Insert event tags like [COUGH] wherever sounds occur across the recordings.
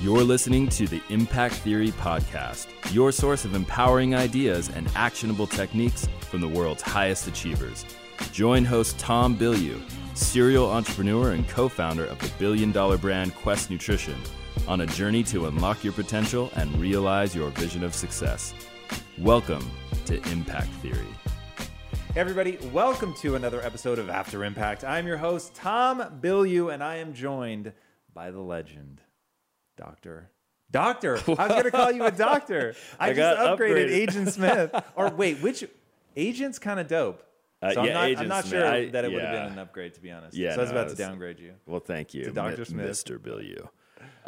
You're listening to the Impact Theory Podcast, your source of empowering ideas and actionable techniques from the world's highest achievers. Join host Tom Bilyeu, serial entrepreneur and co founder of the billion dollar brand Quest Nutrition, on a journey to unlock your potential and realize your vision of success. Welcome to Impact Theory. Hey everybody, welcome to another episode of After Impact. I'm your host, Tom Bilyeu, and I am joined by the legend, Doctor. Doctor, I was gonna call you a [LAUGHS] doctor. I, I just upgraded upgraded. Agent Smith. or wait, which agent's kind of dope? Uh, So I'm yeah, not, I'm not sure I- that it would have been an upgrade, to be honest. Yeah, so I was no, about it to downgrade you, Well, thank you, Dr. Mi- Smith. Mr. Bilyeu.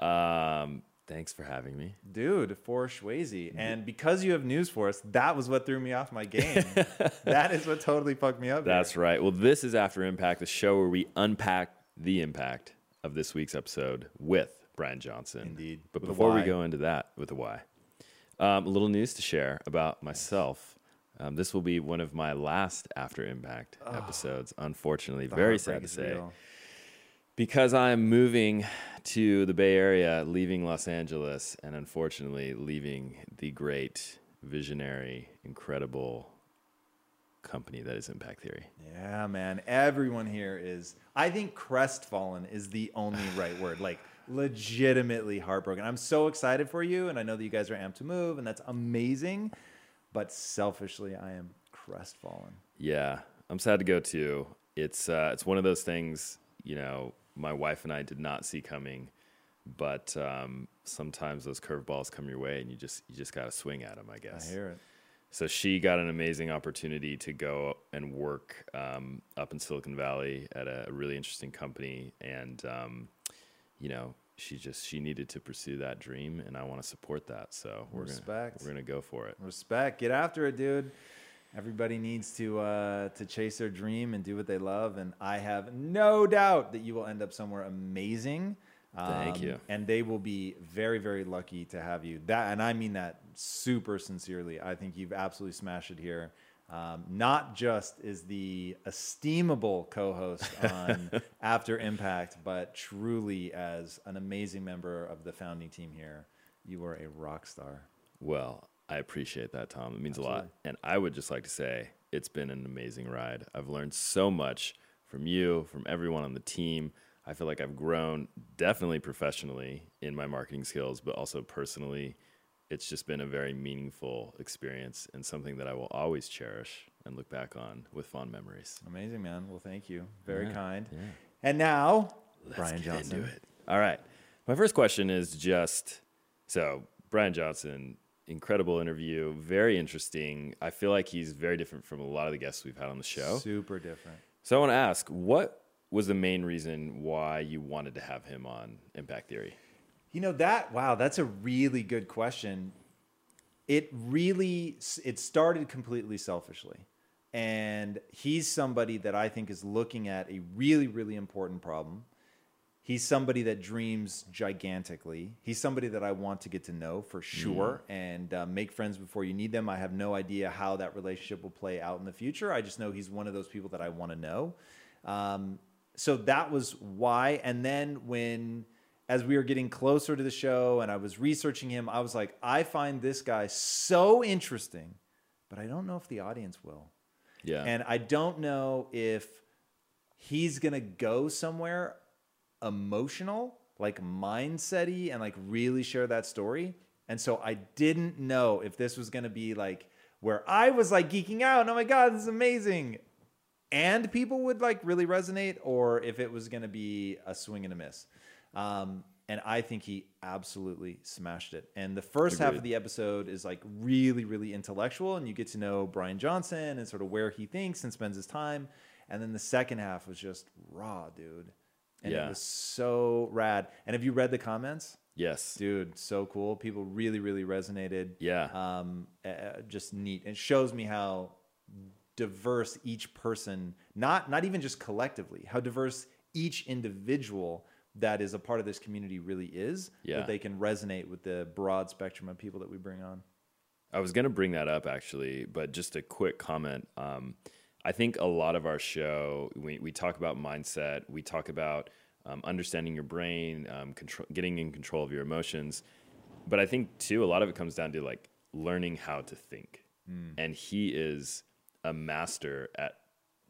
Um, thanks for having me. dude. For Schwazy, and because you have news for us, that was what threw me off my game. [LAUGHS] that is what totally fucked me up. here. That's right. Well, this is After Impact, the show where we unpack the impact of this week's episode with Brian Johnson. Indeed. But With before we go into that with a Y, um, a little news to share about myself. Um, this will be one of my last After Impact episodes, unfortunately. Very sad to say. real. Because I'm moving to the Bay Area, leaving Los Angeles, and unfortunately leaving the great, visionary, incredible company that is Impact Theory. Yeah, man. Everyone here is. I think crestfallen is the only right word. Like legitimately heartbroken. I'm so excited for you, and I know that you guys are amped to move, and that's amazing. But selfishly, I am crestfallen. Yeah, I'm sad to go too. It's uh, it's one of those things, you know, my wife and I did not see coming, but um, sometimes those curveballs come your way, and you just you just got to swing at them, I guess. I hear it. So she got an amazing opportunity to go and work um, up in Silicon Valley at a really interesting company, and um, you know, she just she needed to pursue that dream, and I want to support that. So we're gonna Respect. we're gonna go for it. Respect. Get after it, dude. Everybody needs to uh, to chase their dream and do what they love, and I have no doubt that you will end up somewhere amazing. Thank Um, you. And they will be very, very lucky to have you. That, and I mean that super sincerely. I think you've absolutely smashed it here. Um, not just is the esteemable co-host [LAUGHS] on After Impact, but truly as an amazing member of the founding team here, you are a rock star. Well, I appreciate that, Tom. It means a lot. And I would just like to say it's been an amazing ride. I've learned so much from you, from everyone on the team. I feel like I've grown definitely professionally in my marketing skills, but also personally. It's just been a very meaningful experience and something that I will always cherish and look back on with fond memories. Amazing, man. Well, thank you. Very Yeah, kind. yeah. And now, Let's Brian Johnson. into it. All right. My first question is just so Brian Johnson, incredible interview, very interesting. I feel like he's very different from a lot of the guests we've had on the show. Super different. So I want to ask, what was the main reason why you wanted to have him on Impact Theory? You know that wow, that's a really good question. It really it started completely selfishly. And he's somebody that I think is looking at a really really important problem. He's somebody that dreams gigantically. He's somebody that I want to get to know for sure and uh, make friends before you need them. I have no idea how that relationship will play out in the future. I just know he's one of those people that I want to know. Um, so that was why. And then when, as we were getting closer to the show and I was researching him, I was like, I find this guy so interesting, but I don't know if the audience will. Yeah. And I don't know if he's going to go somewhere emotional, like mindset and like really share that story. And so I didn't know if this was going to be like where I was like geeking out. And, oh my God, this is amazing. And people would like really resonate, or if it was going to be a swing and a miss. Um, and I think he absolutely smashed it. And the first half of the episode is like really, really intellectual, and you get to know Brian Johnson and sort of where he thinks and spends his time. And then the second half was just raw, dude. and Yeah. it was so rad. And have you read the comments? Yes. Dude, so cool. People really, really resonated. Yeah. Um, uh, just neat. It shows me how diverse each person, not not even just collectively, how diverse each individual that is a part of this community really is. Yeah. That they can resonate with the broad spectrum of people that we bring on. I was going to bring that up actually, but just a quick comment. Um, I think a lot of our show, we, we talk about mindset, we talk about um, understanding your brain, um, control, getting in control of your emotions. But I think too, a lot of it comes down to like learning how to think. And he is a master at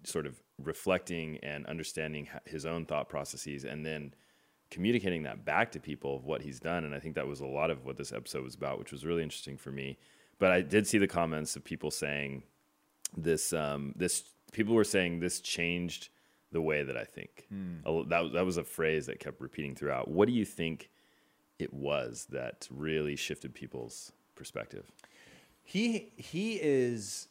sort of reflecting and understanding his own thought processes and then communicating that back to people of what he's done. And I think that was a lot of what this episode was about, which was really interesting for me. But I did see the comments of people saying this, um, this, people were saying this changed the way that I think. A- That, that was a phrase that kept repeating throughout. What do you think it was that really shifted people's perspective? He he is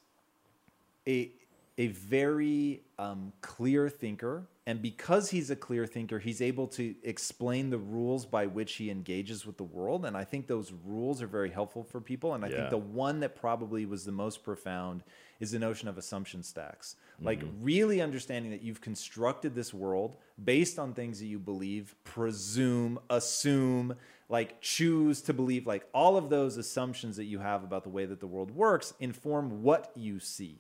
a a very um, clear thinker, and because he's a clear thinker, he's able to explain the rules by which he engages with the world. And I think those rules are very helpful for people. And I Yeah. think the one that probably was the most profound is the notion of assumption stacks. Like really understanding that you've constructed this world based on things that you believe, presume, assume, like choose to believe. Like all of those assumptions that you have about the way that the world works inform what you see.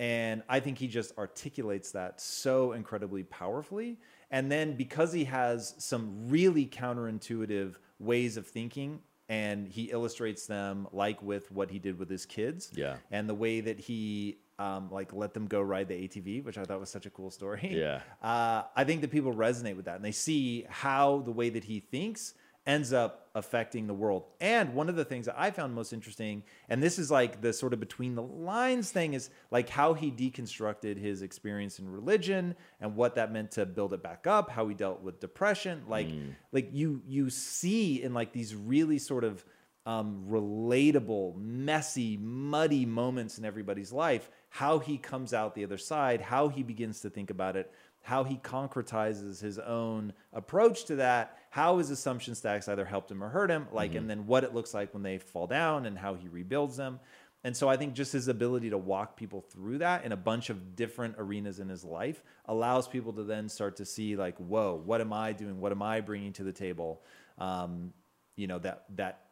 And I think he just articulates that so incredibly powerfully. And then because he has some really counterintuitive ways of thinking, and he illustrates them like with what he did with his kids, Yeah. and the way that he um, like let them go ride the ATV, which I thought was such a cool story. Yeah. uh, I think that people resonate with that, and they see how the way that he thinks ends up affecting the world. And one of the things that I found most interesting, and this is like the sort of between the lines thing, is like how he deconstructed his experience in religion and what that meant to build it back up, how he dealt with depression. Like, like you you see in like these really sort of um, relatable, messy, muddy moments in everybody's life, how he comes out the other side, how he begins to think about it, how he concretizes his own approach to that, how his assumption stacks either helped him or hurt him, like, and then what it looks like when they fall down and how he rebuilds them. And so I think just his ability to walk people through that in a bunch of different arenas in his life allows people to then start to see like, whoa, what am I doing? What am I bringing to the table? Um, you know that that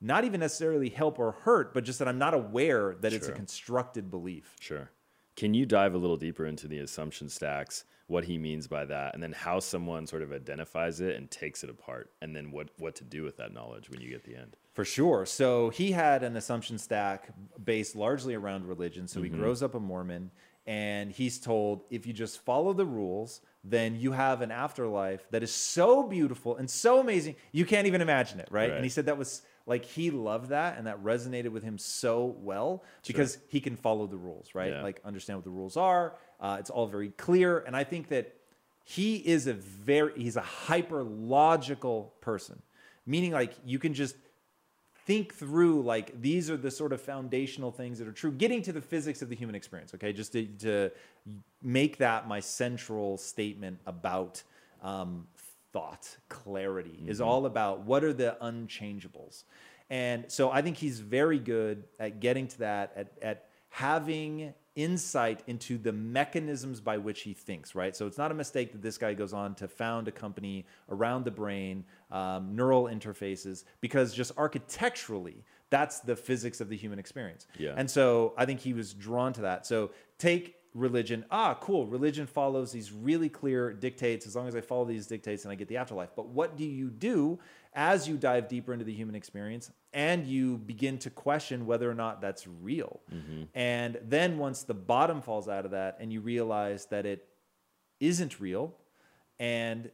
not even necessarily help or hurt, but just that I'm not aware that it's a constructed belief. Sure. Can you dive a little deeper into the assumption stacks, what he means by that, and then how someone sort of identifies it and takes it apart, and then what, what to do with that knowledge when you get the end? For sure. So he had an assumption stack based largely around religion. So he mm-hmm. grows up a Mormon and he's told if you just follow the rules, then you have an afterlife that is so beautiful and so amazing, you can't even imagine it, right? Right. And he said that was like he loved that and that resonated with him so well because he can follow the rules, right? Yeah. Like understand what the rules are. Uh, it's all very clear. And I think that he is a very, he's a hyper logical person, meaning like you can just think through like these are the sort of foundational things that are true getting to the physics of the human experience okay just to, to make that my central statement about um, thought clarity is all about what are the unchangeables and so i think he's very good at getting to that at, at having insight into the mechanisms by which he thinks, right? So it's not a mistake that this guy goes on to found a company around the brain, um, neural interfaces, because just architecturally, that's the physics of the human experience. Yeah. And so I think he was drawn to that. So take religion. Ah, cool. Religion follows these really clear dictates. As long as I follow these dictates and I get the afterlife. But what do you do as you dive deeper into the human experience and you begin to question whether or not that's real? And then once the bottom falls out of that and you realize that it isn't real and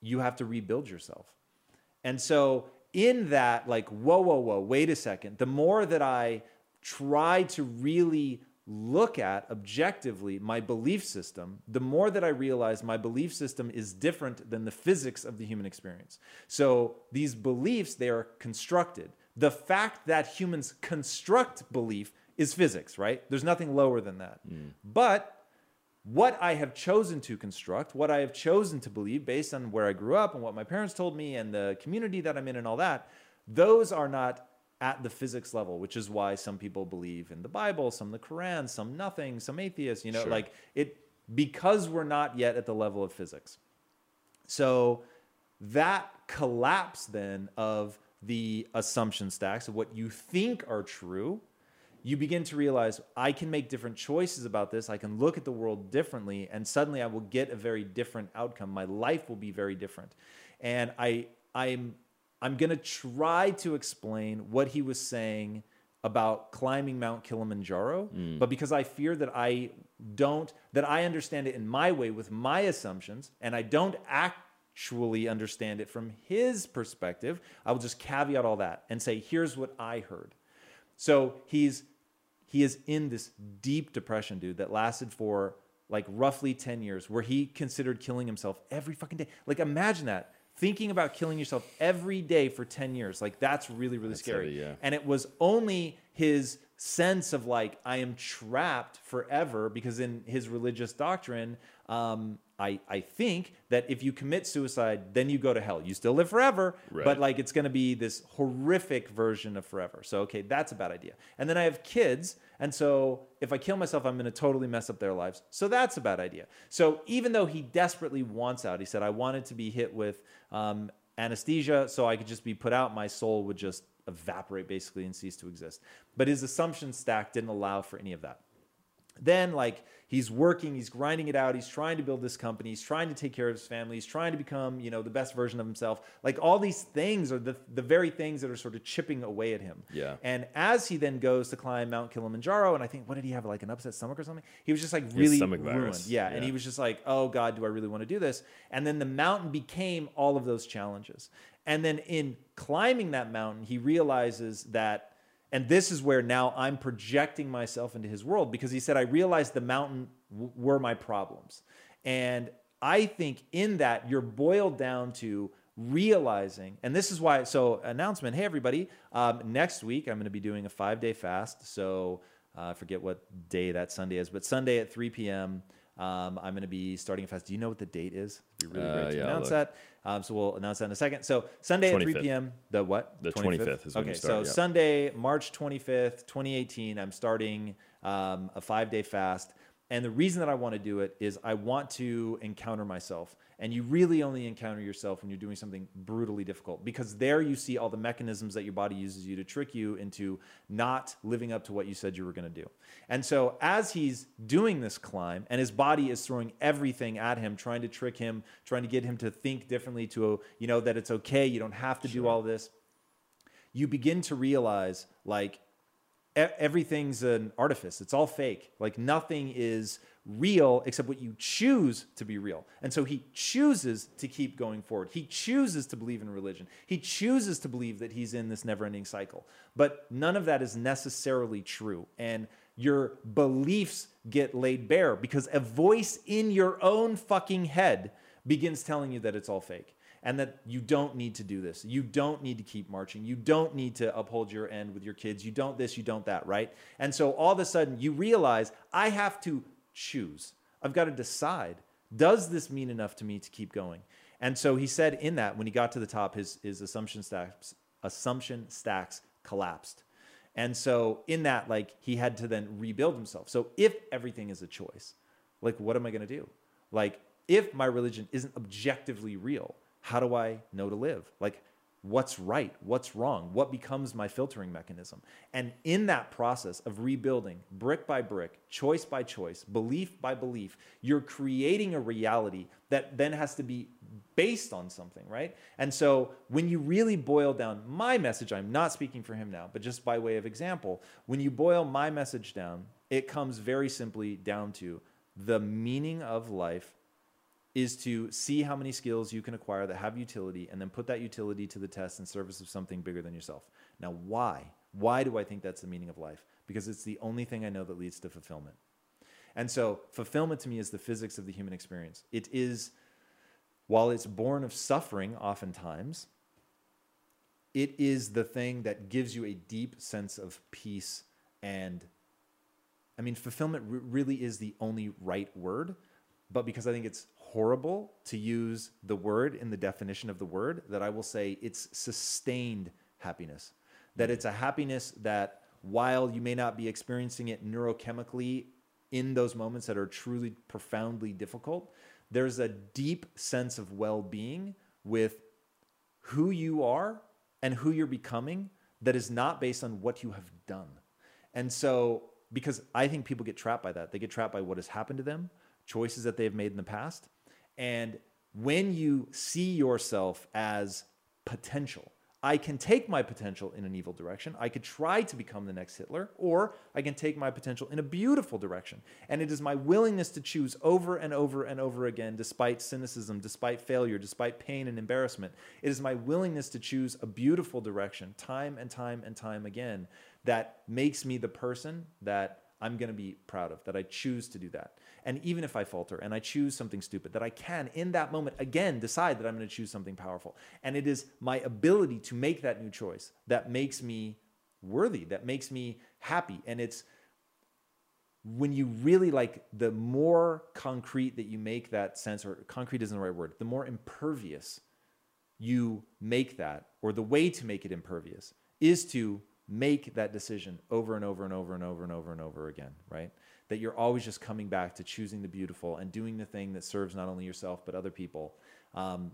you have to rebuild yourself. And so, in that, like, whoa, whoa, whoa, wait a second. The more that I try to really look at objectively my belief system, the more that I realize my belief system is different than the physics of the human experience. So, these beliefs, they are constructed. The fact that humans construct belief is physics, right? There's nothing lower than that. Mm. But what I have chosen to construct, what I have chosen to believe based on where I grew up and what my parents told me and the community that I'm in and all that, those are not at the physics level, which is why some people believe in the Bible, some the Quran, some nothing, some atheists, you know, Sure. like it because we're not yet at the level of physics. So that collapse then of the assumption stacks of what you think are true, you begin to realize I can make different choices about this. I can look at the world differently, and suddenly I will get a very different outcome. My life will be very different. And I I'm I'm gonna try to explain what he was saying about climbing Mount Kilimanjaro, mm. but because I fear that I don't, that I understand it in my way with my assumptions, and I don't actually understand it from his perspective, I will just caveat all that and say, here's what I heard. So he's he is in this deep depression, dude, that lasted for like roughly 10 years, where he considered killing himself every fucking day. Like imagine that. Thinking about killing yourself every day for 10 years. Like that's really, really That's scary. heavy, yeah. And it was only his sense of like, I am trapped forever because in his religious doctrine, um, I, I think that if you commit suicide, then you go to hell. You still live forever, Right. but like it's going to be this horrific version of forever. So, okay, that's a bad idea. And then I have kids. And so if I kill myself, I'm going to totally mess up their lives. So that's a bad idea. So even though he desperately wants out, he said, I wanted to be hit with um, anesthesia so I could just be put out. My soul would just evaporate basically and cease to exist. But his assumption stack didn't allow for any of that then like he's working he's grinding it out he's trying to build this company he's trying to take care of his family he's trying to become you know the best version of himself. Like all these things are the, the very things that are sort of chipping away at him. Yeah. and as he then goes to climb mount kilimanjaro and i think what did he have like an upset stomach or something? He was just like really stomach ruined. virus. yeah, and he was just like oh god do i really want to do this? And then the mountain became all of those challenges. And then in climbing that mountain he realizes that and this is where now I'm projecting myself into his world because he said, I realized the mountain w- were my problems. And I think in that you're boiled down to realizing, and this is why, so announcement hey, everybody, um, next week I'm going to be doing a five day fast. So uh, I forget what day that Sunday is, but Sunday at 3 p.m. Um, I'm going to be starting a fast. Do you know what the date is? It'd be really Uh, great to yeah, announce that. Um, so we'll announce that in a second. So Sunday at 3 p.m. The what? The 25th is when okay, start, so yeah. Sunday, March 25th, 2018, I'm starting um, a five day fast. And the reason that I want to do it is I want to encounter myself. And you really only encounter yourself when you're doing something brutally difficult because there you see all the mechanisms that your body uses you to trick you into not living up to what you said you were going to do. And so as he's doing this climb and his body is throwing everything at him, trying to trick him, trying to get him to think differently to, you know, that it's okay, you don't have to do all this you begin to realize like everything's an artifice. It's all fake. Like nothing is real except what you choose to be real. And so he chooses to keep going forward. He chooses to believe in religion. He chooses to believe that he's in this never ending cycle. But none of that is necessarily true. And your beliefs get laid bare because a voice in your own fucking head begins telling you that it's all fake and that you don't need to do this. You don't need to keep marching. You don't need to uphold your end with your kids. You don't this, you don't that, right? And so all of a sudden you realize I have to choose. I've got to decide does this mean enough to me to keep going? And so he said in that when he got to the top his his assumption stacks assumption stacks collapsed. And so in that like he had to then rebuild himself. So if everything is a choice, like what am I going to do? Like if my religion isn't objectively real, how do I know to live? Like what's right, what's wrong, what becomes my filtering mechanism? And in that process of rebuilding brick by brick, choice by choice, belief by belief, you're creating a reality that then has to be based on something, right? And so when you really boil down my message, I'm not speaking for him now, but just by way of example, when you boil my message down, it comes very simply down to the meaning of life is to see how many skills you can acquire that have utility and then put that utility to the test in service of something bigger than yourself. Now, why? Why do I think that's the meaning of life? Because it's the only thing I know that leads to fulfillment. And so, fulfillment to me is the physics of the human experience. It is, while it's born of suffering, oftentimes, it is the thing that gives you a deep sense of peace and I mean, fulfillment really is the only right word, but because I think it's horrible to use the word in the definition of the word, that I will say it's sustained happiness. That it's a happiness that while you may not be experiencing it neurochemically in those moments that are truly profoundly difficult, there's a deep sense of well being with who you are and who you're becoming that is not based on what you have done. And so, because I think people get trapped by that, they get trapped by what has happened to them, choices that they've made in the past. And when you see yourself as potential, I can take my potential in an evil direction. I could try to become the next Hitler, or I can take my potential in a beautiful direction. And it is my willingness to choose over and over and over again, despite cynicism, despite failure, despite pain and embarrassment. It is my willingness to choose a beautiful direction time and time and time again that makes me the person that I'm going to be proud of, that I choose to do that. And even if I falter and I choose something stupid, that I can, in that moment, again, decide that I'm going to choose something powerful. And it is my ability to make that new choice that makes me worthy, that makes me happy. And it's when you really like the more concrete that you make that sense, or concrete isn't the right word, the more impervious you make that, or the way to make it impervious is to make that decision over and over and over and over and over and over again, right? That you're always just coming back to choosing the beautiful and doing the thing that serves not only yourself but other people. Um,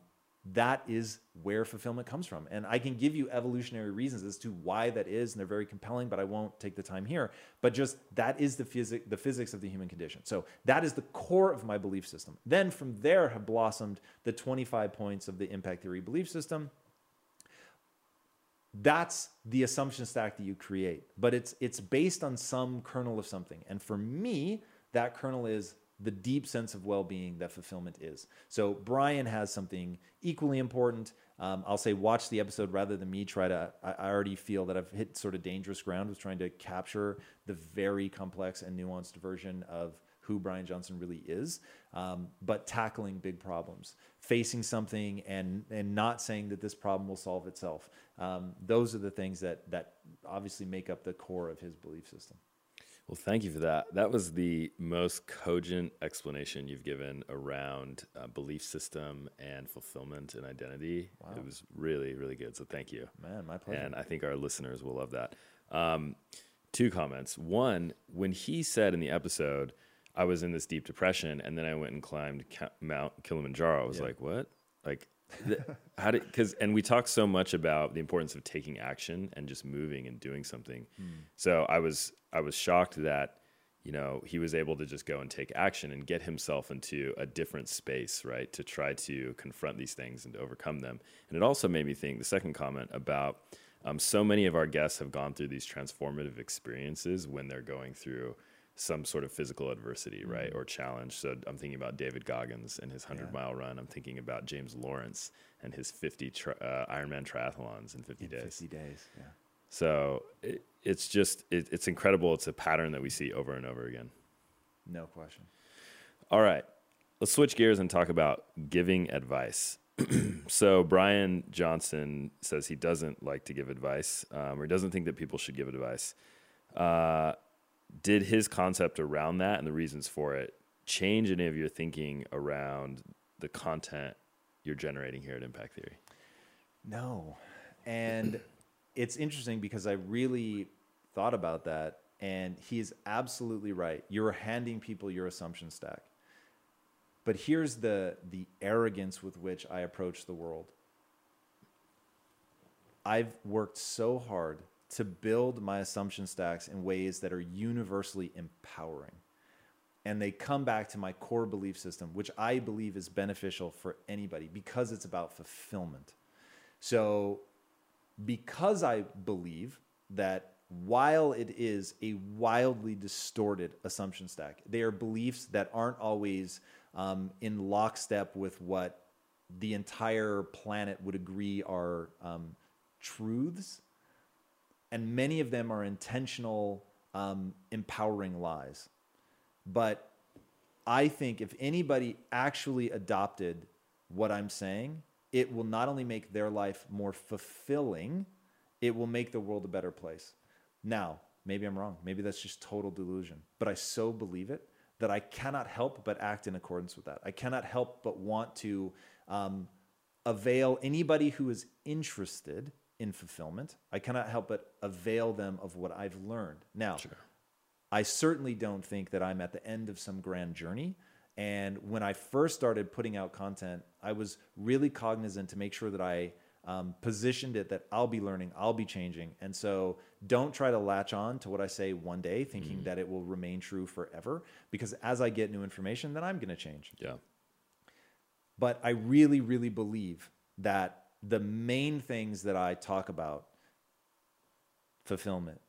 that is where fulfillment comes from. And I can give you evolutionary reasons as to why that is, and they're very compelling, but I won't take the time here. But just that is the, phys- the physics of the human condition. So that is the core of my belief system. Then from there have blossomed the 25 points of the impact theory belief system that's the assumption stack that you create but it's it's based on some kernel of something. And for me that kernel is the deep sense of well-being that fulfillment is. So brian has something equally important. Um, i'll say watch the episode rather than me try to I, I already feel that i've hit sort of dangerous ground with trying to capture the very complex and nuanced version of who Brian Johnson really is, um, but tackling big problems, facing something and and not saying that this problem will solve itself. Um, those are the things that that obviously make up the core of his belief system. Well, thank you for that. That was the most cogent explanation you've given around uh, belief system and fulfillment and identity. Wow. It was really, really good. So thank you. Man, my pleasure. And I think our listeners will love that. Um, two comments. One, when he said in the episode, I was in this deep depression, and then I went and climbed Mount Kilimanjaro. I was yeah. like, what? Like, how did? Because and we talk so much about the importance of taking action and just moving and doing something. Mm. So I was I was shocked that you know he was able to just go and take action and get himself into a different space, right, to try to confront these things and to overcome them. And it also made me think the second comment about. Um, so many of our guests have gone through these transformative experiences when they're going through some sort of physical adversity, mm-hmm. right, or challenge. So I'm thinking about David Goggins and his 100 yeah. mile run. I'm thinking about James Lawrence and his 50 tri- uh, Ironman triathlons in 50 in days. 50 days, yeah. So it, it's just, it, it's incredible. It's a pattern that we see over and over again. No question. All right. Let's switch gears and talk about giving advice. [CLEARS THROAT] so Brian Johnson says he doesn't like to give advice, um, or doesn't think that people should give advice. Uh, did his concept around that and the reasons for it change any of your thinking around the content you're generating here at Impact Theory? No. And [CLEARS THROAT] it's interesting because I really thought about that and he's absolutely right. You're handing people your assumption stack. But here's the the arrogance with which I approach the world. I've worked so hard to build my assumption stacks in ways that are universally empowering. And they come back to my core belief system, which I believe is beneficial for anybody because it's about fulfillment. So, because I believe that while it is a wildly distorted assumption stack, they are beliefs that aren't always um, in lockstep with what the entire planet would agree are um, truths and many of them are intentional, um, empowering lies. But I think if anybody actually adopted what I'm saying, it will not only make their life more fulfilling, it will make the world a better place. Now, Maybe I'm wrong. Maybe that's just total delusion. But I so believe it that I cannot help but act in accordance with that. I cannot help but want to um, avail anybody who is interested in fulfillment. I cannot help but avail them of what I've learned. Now, Sure. I certainly don't think that I'm at the end of some grand journey. And when I first started putting out content, I was really cognizant to make sure that I um, positioned it that I'll be learning, I'll be changing. And so don't try to latch on to what I say one day thinking that it will remain true forever. Because as I get new information, then I'm going to change. Yeah. But I really, really believe that the main things that I talk about fulfillment,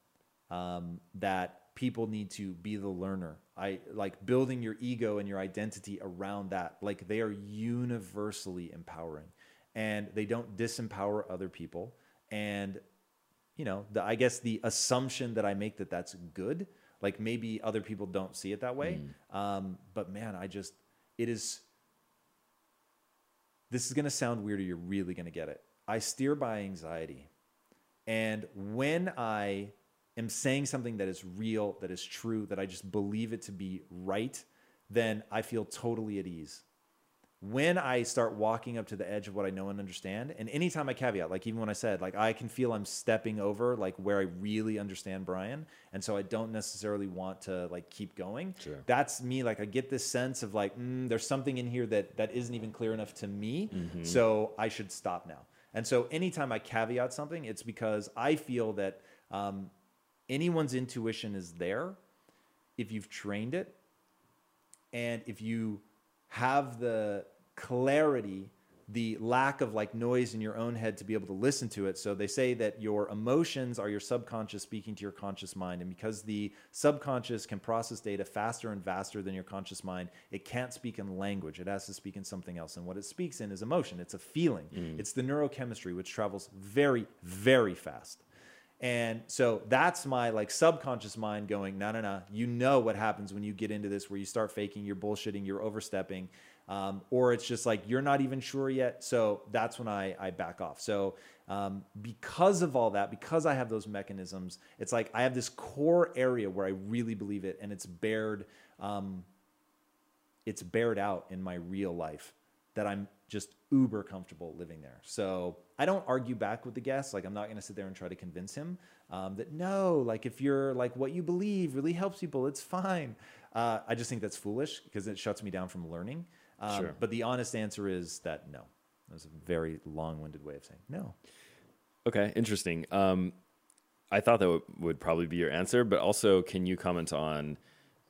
um, that people need to be the learner. I like building your ego and your identity around that. Like they are universally empowering and they don't disempower other people. And, you know, the, I guess the assumption that I make that that's good, like maybe other people don't see it that way. Um, but man, I just, it is this is going to sound weird or you're really going to get it. I steer by anxiety. And when I am saying something that is real, that is true, that I just believe it to be right, then I feel totally at ease. When I start walking up to the edge of what I know and understand, and anytime I caveat, like even when I said, like I can feel I'm stepping over like where I really understand Brian, and so I don't necessarily want to like keep going. Sure. That's me. Like I get this sense of like mm, there's something in here that that isn't even clear enough to me, so I should stop now. And so anytime I caveat something, it's because I feel that um, anyone's intuition is there if you've trained it and if you have the clarity the lack of like noise in your own head to be able to listen to it. So they say that your emotions are your subconscious speaking to your conscious mind. And because the subconscious can process data faster and faster than your conscious mind it can't speak in language. It has to speak in something else. And what it speaks in is emotion. It's a feeling. Mm. It's the neurochemistry which travels very very fast and so that's my like subconscious mind going, no, no, no. You know what happens when you get into this where you start faking, you're bullshitting, you're overstepping. Um, or it's just like you're not even sure yet. So that's when I, I back off. So um, because of all that, because I have those mechanisms, it's like I have this core area where I really believe it and it's bared, um, it's bared out in my real life that I'm just uber comfortable living there. So I don't argue back with the guest. Like I'm not going to sit there and try to convince him um, that no, like if you're like what you believe really helps people, it's fine. Uh, I just think that's foolish because it shuts me down from learning. Um, Sure. But the honest answer is that no. That was a very long-winded way of saying no. Okay, interesting. Um, I thought that would probably be your answer, but also, can you comment on,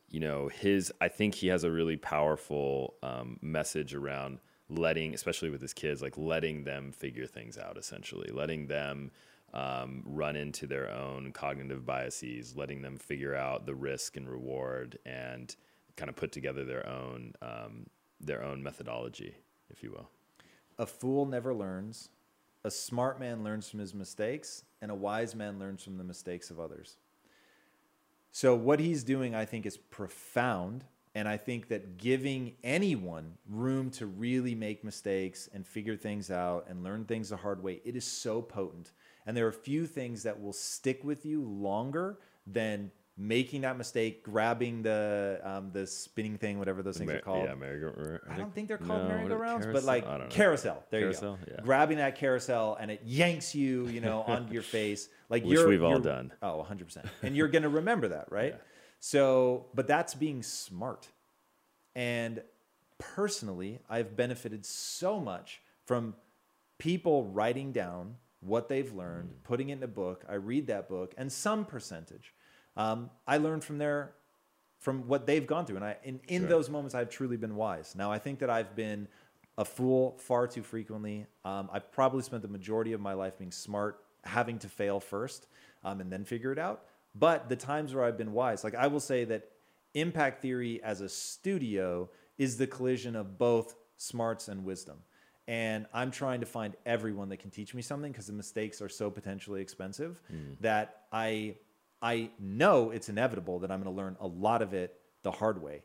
you know, his? I think he has a really powerful um, message around letting, especially with his kids, like letting them figure things out. Essentially, letting them um, run into their own cognitive biases, letting them figure out the risk and reward, and kind of put together their own um, their own methodology, if you will. A fool never learns. A smart man learns from his mistakes, and a wise man learns from the mistakes of others. So, what he's doing, I think, is profound. And I think that giving anyone room to really make mistakes and figure things out and learn things the hard way, it is so potent. And there are a few things that will stick with you longer than making that mistake, grabbing the um, the spinning thing, whatever those things Mer- are called. Yeah, merry-go- I don't think they're called No, merry-go-rounds, but like I don't know. carousel. There Carousel, you go. yeah. Grabbing that carousel and it yanks you, you know, onto your [LAUGHS] face. Like Which you're, we've all you're- done. Oh, 100%. And you're going to remember that, right? [LAUGHS] So, but that's being smart. And personally, I've benefited so much from people writing down what they've learned, Mm. putting it in a book. I read that book, and some percentage um, I learned from their from what they've gone through. And I in, in Sure. those moments I've truly been wise. Now I think that I've been a fool far too frequently. Um, I've probably spent the majority of my life being smart, having to fail first, um, and then figure it out. But the times where I've been wise, like I will say that impact theory as a studio is the collision of both smarts and wisdom. And I'm trying to find everyone that can teach me something because the mistakes are so potentially expensive hmm. that I I know it's inevitable that I'm going to learn a lot of it the hard way.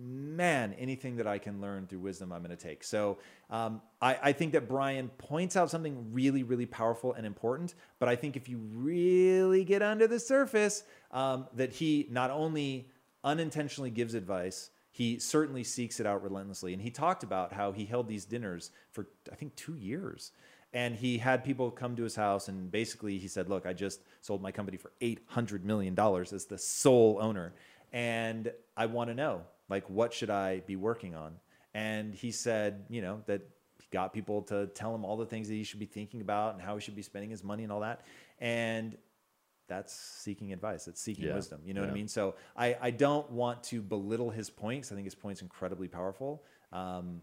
Man, anything that I can learn through wisdom, I'm going to take. So um, I, I think that Brian points out something really, really powerful and important. But I think if you really get under the surface, um, that he not only unintentionally gives advice, he certainly seeks it out relentlessly. And he talked about how he held these dinners for, I think, two years. And he had people come to his house, and basically he said, Look, I just sold my company for $800 million as the sole owner. And I want to know like, what should I be working on? And he said, you know, that he got people to tell him all the things that he should be thinking about and how he should be spending his money and all that. And that's seeking advice. That's seeking Yeah. wisdom. You know what I mean? So I, I don't want to belittle his points. I think his point's incredibly powerful. Um,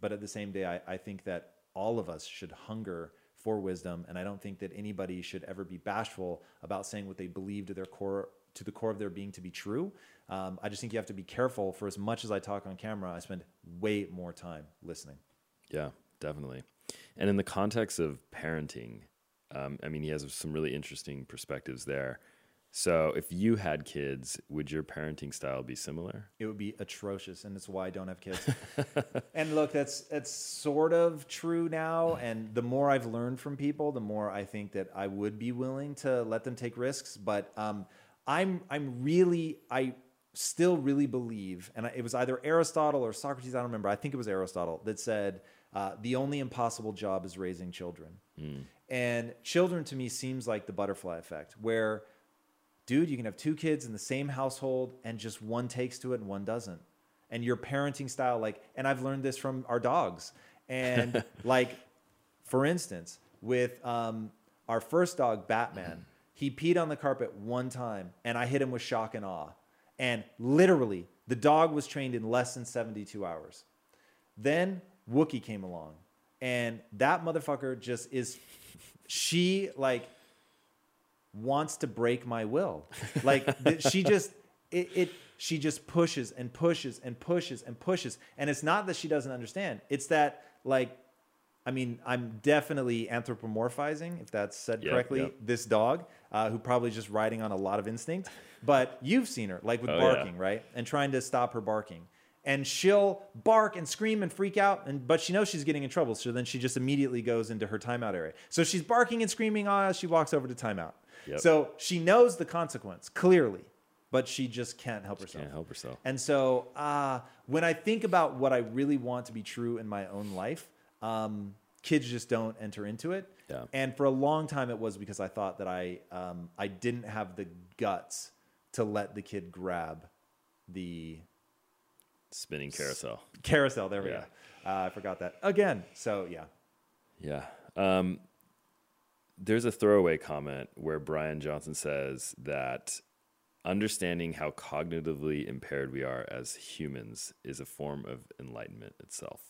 but at the same day, I, I think that all of us should hunger for wisdom, and I don't think that anybody should ever be bashful about saying what they believe to their core, to the core of their being to be true. Um, I just think you have to be careful. For as much as I talk on camera, I spend way more time listening. Yeah, definitely. And in the context of parenting, um, I mean, he has some really interesting perspectives there. So, if you had kids, would your parenting style be similar? It would be atrocious, and it's why I don't have kids. [LAUGHS] and look, that's that's sort of true now. And the more I've learned from people, the more I think that I would be willing to let them take risks. But um, I'm I'm really I still really believe, and it was either Aristotle or Socrates. I don't remember. I think it was Aristotle that said uh, the only impossible job is raising children. And children to me seems like the butterfly effect, where dude, you can have two kids in the same household and just one takes to it and one doesn't. And your parenting style, like, and I've learned this from our dogs. And [LAUGHS] like, for instance, with um, our first dog, Batman, he peed on the carpet one time and I hit him with shock and awe. And literally, the dog was trained in less than 72 hours. Then Wookie came along, and that motherfucker just is. She like wants to break my will. Like she just it, it she just pushes and pushes and pushes and pushes. And it's not that she doesn't understand. It's that like I mean, I'm definitely anthropomorphizing, if that's said correctly, this dog, uh, who probably just riding on a lot of instinct. But you've seen her, like with Oh, yeah. barking, right? And trying to stop her barking. And she'll bark and scream and freak out, and but she knows she's getting in trouble. So then she just immediately goes into her timeout area. So she's barking and screaming ah, she walks over to timeout. Yep. So she knows the consequence clearly, but she just can't help herself. Can't help herself. And so uh, when I think about what I really want to be true in my own life, um, kids just don't enter into it. Yeah. And for a long time, it was because I thought that I um, I didn't have the guts to let the kid grab the Spinning carousel. carousel. There we Yeah. go. Uh, I forgot that again. So yeah. Yeah. Um, there's a throwaway comment where Brian Johnson says that understanding how cognitively impaired we are as humans is a form of enlightenment itself.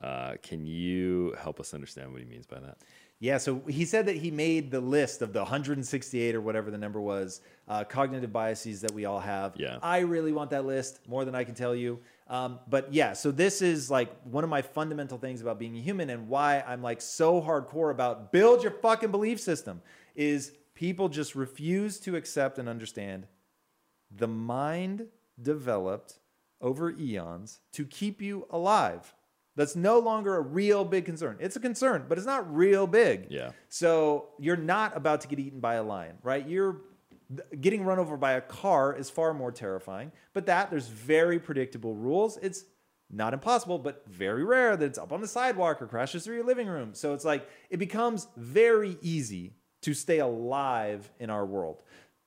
Uh, can you help us understand what he means by that? Yeah, so he said that he made the list of the 168 or whatever the number was, uh, cognitive biases that we all have. Yeah. I really want that list more than I can tell you. Um, but yeah, so this is like one of my fundamental things about being a human and why I'm like so hardcore about build your fucking belief system is people just refuse to accept and understand the mind developed over eons to keep you alive. That's no longer a real big concern. It's a concern, but it's not real big. Yeah. So you're not about to get eaten by a lion, right? You're getting run over by a car is far more terrifying. But that there's very predictable rules. It's not impossible, but very rare that it's up on the sidewalk or crashes through your living room. So it's like it becomes very easy to stay alive in our world.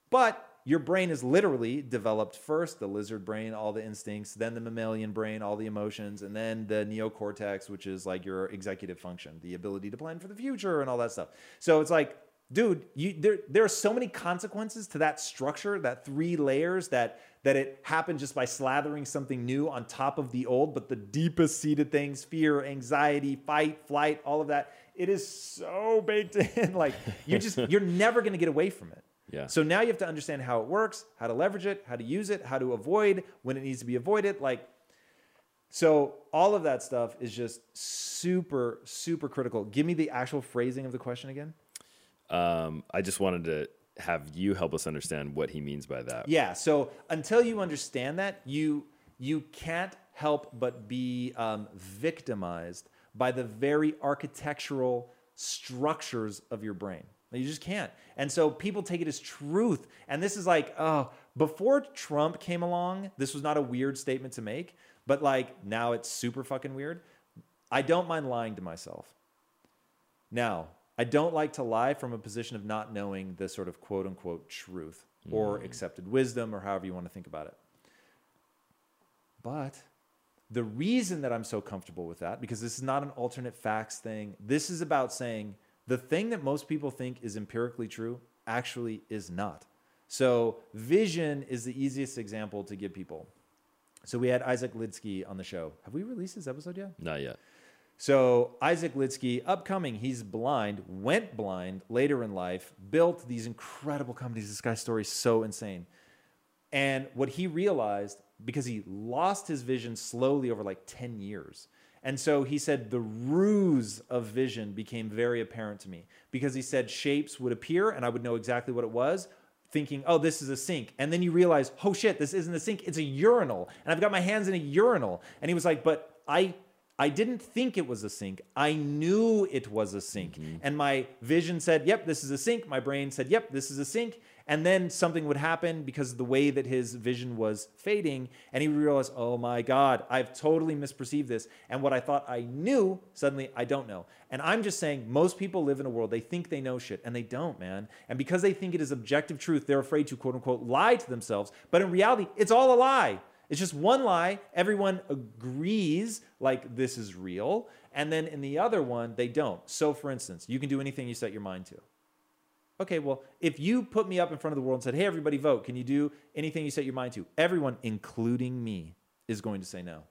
But your brain is literally developed first the lizard brain, all the instincts, then the mammalian brain, all the emotions, and then the neocortex, which is like your executive function, the ability to plan for the future and all that stuff. So it's like, dude, you, there, there are so many consequences to that structure, that three layers, that that it happened just by slathering something new on top of the old, but the deepest seated things, fear, anxiety, fight, flight, all of that, it is so baked [LAUGHS] in. like you just you're never gonna get away from it. Yeah. So now you have to understand how it works, how to leverage it, how to use it, how to avoid when it needs to be avoided. Like, so all of that stuff is just super, super critical. Give me the actual phrasing of the question again. Um, I just wanted to have you help us understand what he means by that. Yeah. So until you understand that, you you can't help but be um, victimized by the very architectural structures of your brain. You just can't. And so people take it as truth. And this is like, oh, before Trump came along, this was not a weird statement to make, but like now it's super fucking weird. I don't mind lying to myself. Now, I don't like to lie from a position of not knowing the sort of quote unquote truth or mm. accepted wisdom or however you want to think about it. But the reason that I'm so comfortable with that, because this is not an alternate facts thing, this is about saying the thing that most people think is empirically true actually is not. So, vision is the easiest example to give people. So, we had Isaac Lidsky on the show. Have we released this episode yet? Not yet. So Isaac Lidsky, upcoming, he's blind, went blind later in life, built these incredible companies. This guy's story is so insane. And what he realized, because he lost his vision slowly over like 10 years. And so he said the ruse of vision became very apparent to me because he said shapes would appear and I would know exactly what it was, thinking, oh, this is a sink. And then you realize, oh shit, this isn't a sink, it's a urinal. And I've got my hands in a urinal. And he was like, but I I didn't think it was a sink. I knew it was a sink. Mm-hmm. And my vision said, yep, this is a sink. My brain said, yep, this is a sink. And then something would happen because of the way that his vision was fading. And he would realize, oh my God, I've totally misperceived this. And what I thought I knew, suddenly I don't know. And I'm just saying, most people live in a world, they think they know shit, and they don't, man. And because they think it is objective truth, they're afraid to quote unquote lie to themselves. But in reality, it's all a lie. It's just one lie. Everyone agrees like this is real. And then in the other one, they don't. So, for instance, you can do anything you set your mind to. Okay, well, if you put me up in front of the world and said, hey, everybody vote, can you do anything you set your mind to? Everyone, including me, is going to say no.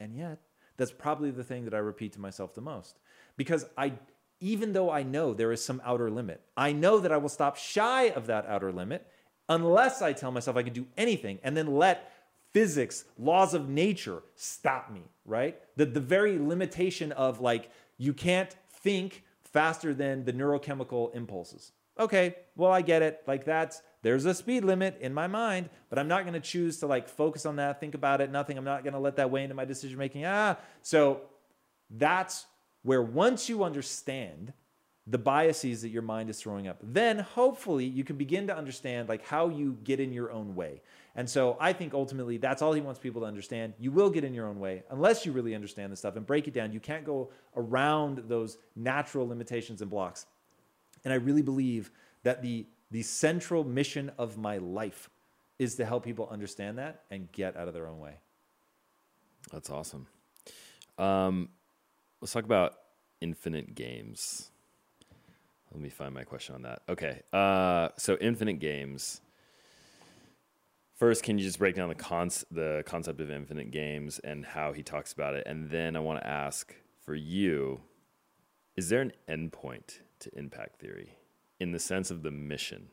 And yet, that's probably the thing that I repeat to myself the most. Because I, even though I know there is some outer limit, I know that I will stop shy of that outer limit unless I tell myself I can do anything and then let physics, laws of nature stop me, right? The, the very limitation of like, you can't think faster than the neurochemical impulses. Okay, well, I get it. Like, that's, there's a speed limit in my mind, but I'm not going to choose to like focus on that, think about it, nothing. I'm not going to let that weigh into my decision making. Ah, so that's where once you understand the biases that your mind is throwing up, then hopefully you can begin to understand like how you get in your own way. And so I think ultimately that's all he wants people to understand. You will get in your own way unless you really understand this stuff and break it down. You can't go around those natural limitations and blocks. And I really believe that the, the central mission of my life is to help people understand that and get out of their own way. That's awesome. Um, let's talk about infinite games. Let me find my question on that. Okay. Uh, so infinite games. First, can you just break down the con- the concept of infinite games and how he talks about it? And then I want to ask for you, is there an endpoint to impact theory in the sense of the mission?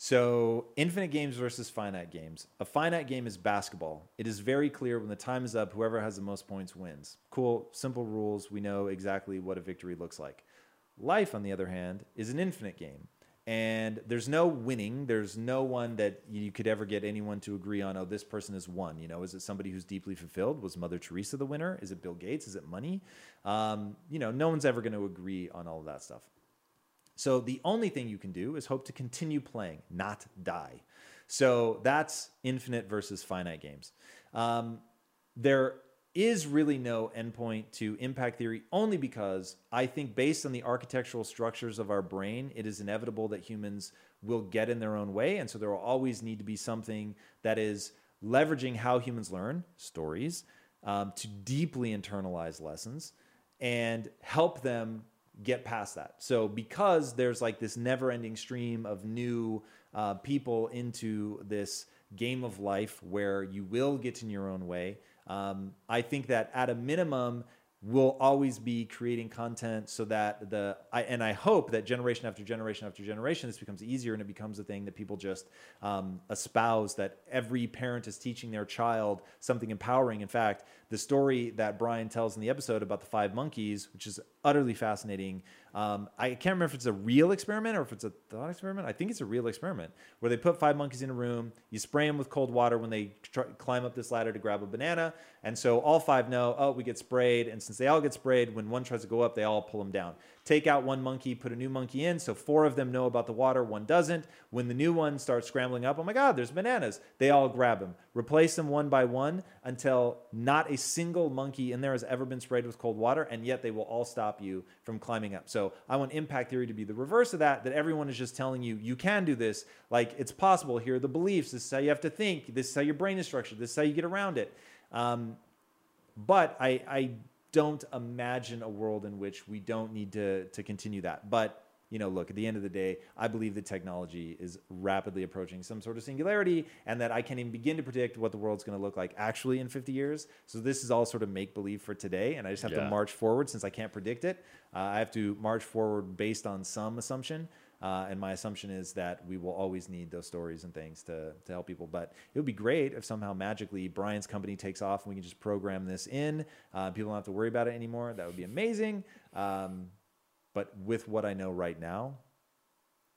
So, infinite games versus finite games. A finite game is basketball. It is very clear when the time is up, whoever has the most points wins. Cool, simple rules. We know exactly what a victory looks like. Life, on the other hand, is an infinite game. And there's no winning. There's no one that you could ever get anyone to agree on, oh, this person is one You know, is it somebody who's deeply fulfilled? Was Mother Teresa the winner? Is it Bill Gates? Is it money? Um, you know, no one's ever going to agree on all of that stuff. So the only thing you can do is hope to continue playing, not die. So that's infinite versus finite games. Um, there is really no endpoint to impact theory only because I think, based on the architectural structures of our brain, it is inevitable that humans will get in their own way. And so there will always need to be something that is leveraging how humans learn stories um, to deeply internalize lessons and help them get past that. So because there's like this never-ending stream of new uh, people into this game of life where you will get in your own way, um, I think that at a minimum we'll always be creating content so that the I, and I hope that generation after generation after generation this becomes easier and it becomes a thing that people just um, espouse that every parent is teaching their child something empowering. In fact, the story that Brian tells in the episode about the five monkeys, which is utterly fascinating, Um, I can't remember if it's a real experiment or if it's a thought experiment. I think it's a real experiment where they put five monkeys in a room. You spray them with cold water when they try, climb up this ladder to grab a banana, and so all five know, oh, we get sprayed. And since they all get sprayed, when one tries to go up, they all pull them down. Take out one monkey, put a new monkey in, so four of them know about the water, one doesn't. When the new one starts scrambling up, oh my God, there's bananas. They all grab them. Replace them one by one until not a single monkey in there has ever been sprayed with cold water, and yet they will all stop you from climbing up. So I want impact theory to be the reverse of that, that everyone is just telling you, you can do this. Like it's possible. Here are the beliefs. This is how you have to think. This is how your brain is structured. This is how you get around it. Um, but I, I don't imagine a world in which we don't need to, to continue that. But you know, look, at the end of the day, I believe that technology is rapidly approaching some sort of singularity and that I can't even begin to predict what the world's going to look like actually in 50 years. So this is all sort of make believe for today. And I just have yeah. to march forward since I can't predict it. Uh, I have to march forward based on some assumption. Uh, and my assumption is that we will always need those stories and things to, to help people. But it would be great if somehow magically Brian's company takes off and we can just program this in. Uh, people don't have to worry about it anymore. That would be amazing. Um, but with what I know right now,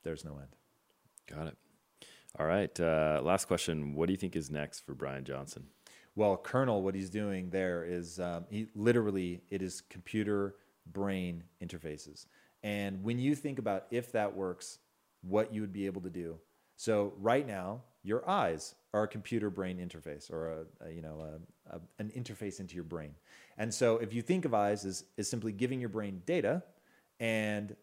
there's no end. Got it. All right. Uh, last question. What do you think is next for Brian Johnson? Well, Kernel, what he's doing there is um, he literally it is computer brain interfaces. And when you think about if that works, what you would be able to do. So right now, your eyes are a computer brain interface or a, a you know a, a, an interface into your brain. And so if you think of eyes as, as simply giving your brain data, and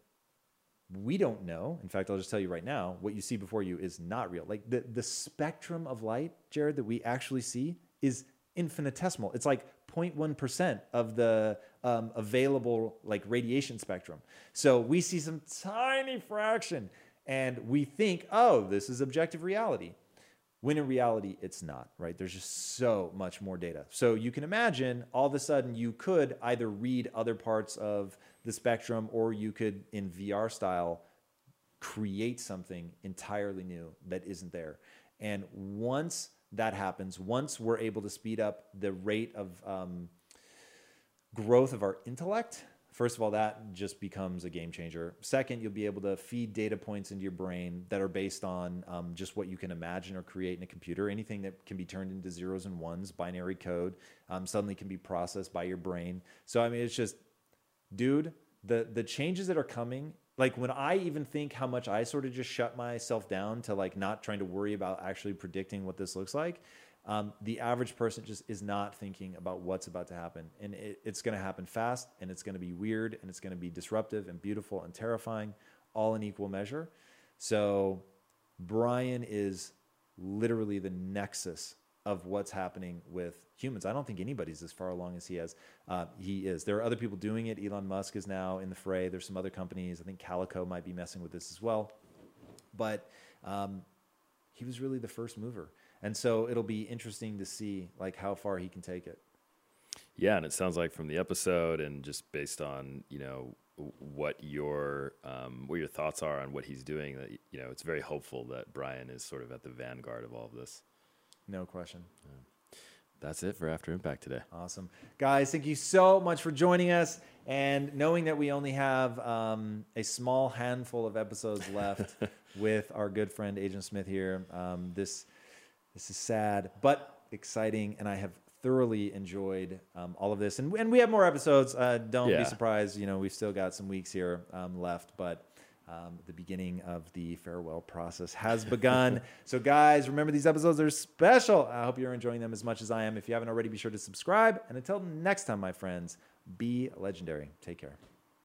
we don't know. In fact, I'll just tell you right now, what you see before you is not real. Like the, the spectrum of light, Jared, that we actually see is infinitesimal. It's like 0.1% of the um, available like radiation spectrum. So we see some tiny fraction and we think, oh, this is objective reality when in reality it's not right? There's just so much more data. So you can imagine all of a sudden you could either read other parts of the spectrum or you could in vr style create something entirely new that isn't there. And once that happens once we're able to speed up the rate of um, growth of our intellect First of all, that just becomes a game changer. Second, you'll be able to feed data points into your brain that are based on um, just what you can imagine or create in a computer. Anything that can be turned into zeros and ones, binary code, um, suddenly can be processed by your brain. So, I mean, it's just, dude, the the changes that are coming like when i even think how much i sort of just shut myself down to like not trying to worry about actually predicting what this looks like um, the average person just is not thinking about what's about to happen. And it, it's going to happen fast and it's going to be weird and it's going to be disruptive and beautiful and terrifying all in equal measure. So, Brian is literally the nexus of what's happening with humans. I don't think anybody's as far along as he has. Uh, he is. There are other people doing it. Elon Musk is now in the fray. There's some other companies. I think Calico might be messing with this as well. But um, he was really the first mover and so it'll be interesting to see like how far he can take it. Yeah, and it sounds like from the episode and just based on you know what your um, what your thoughts are on what he's doing, that you know it's very hopeful that Brian is sort of at the vanguard of all of this. No question. Yeah. That's it for After Impact today. Awesome. Guys, thank you so much for joining us. And knowing that we only have um, a small handful of episodes [LAUGHS] left with our good friend Agent Smith here, um, this this is sad, but exciting, and I have thoroughly enjoyed um, all of this. And, and we have more episodes. Uh, don't yeah. be surprised. You know, we've still got some weeks here um, left, but um, the beginning of the farewell process has begun. [LAUGHS] so, guys, remember these episodes are special. I hope you're enjoying them as much as I am. If you haven't already, be sure to subscribe. And until next time, my friends, be legendary. Take care.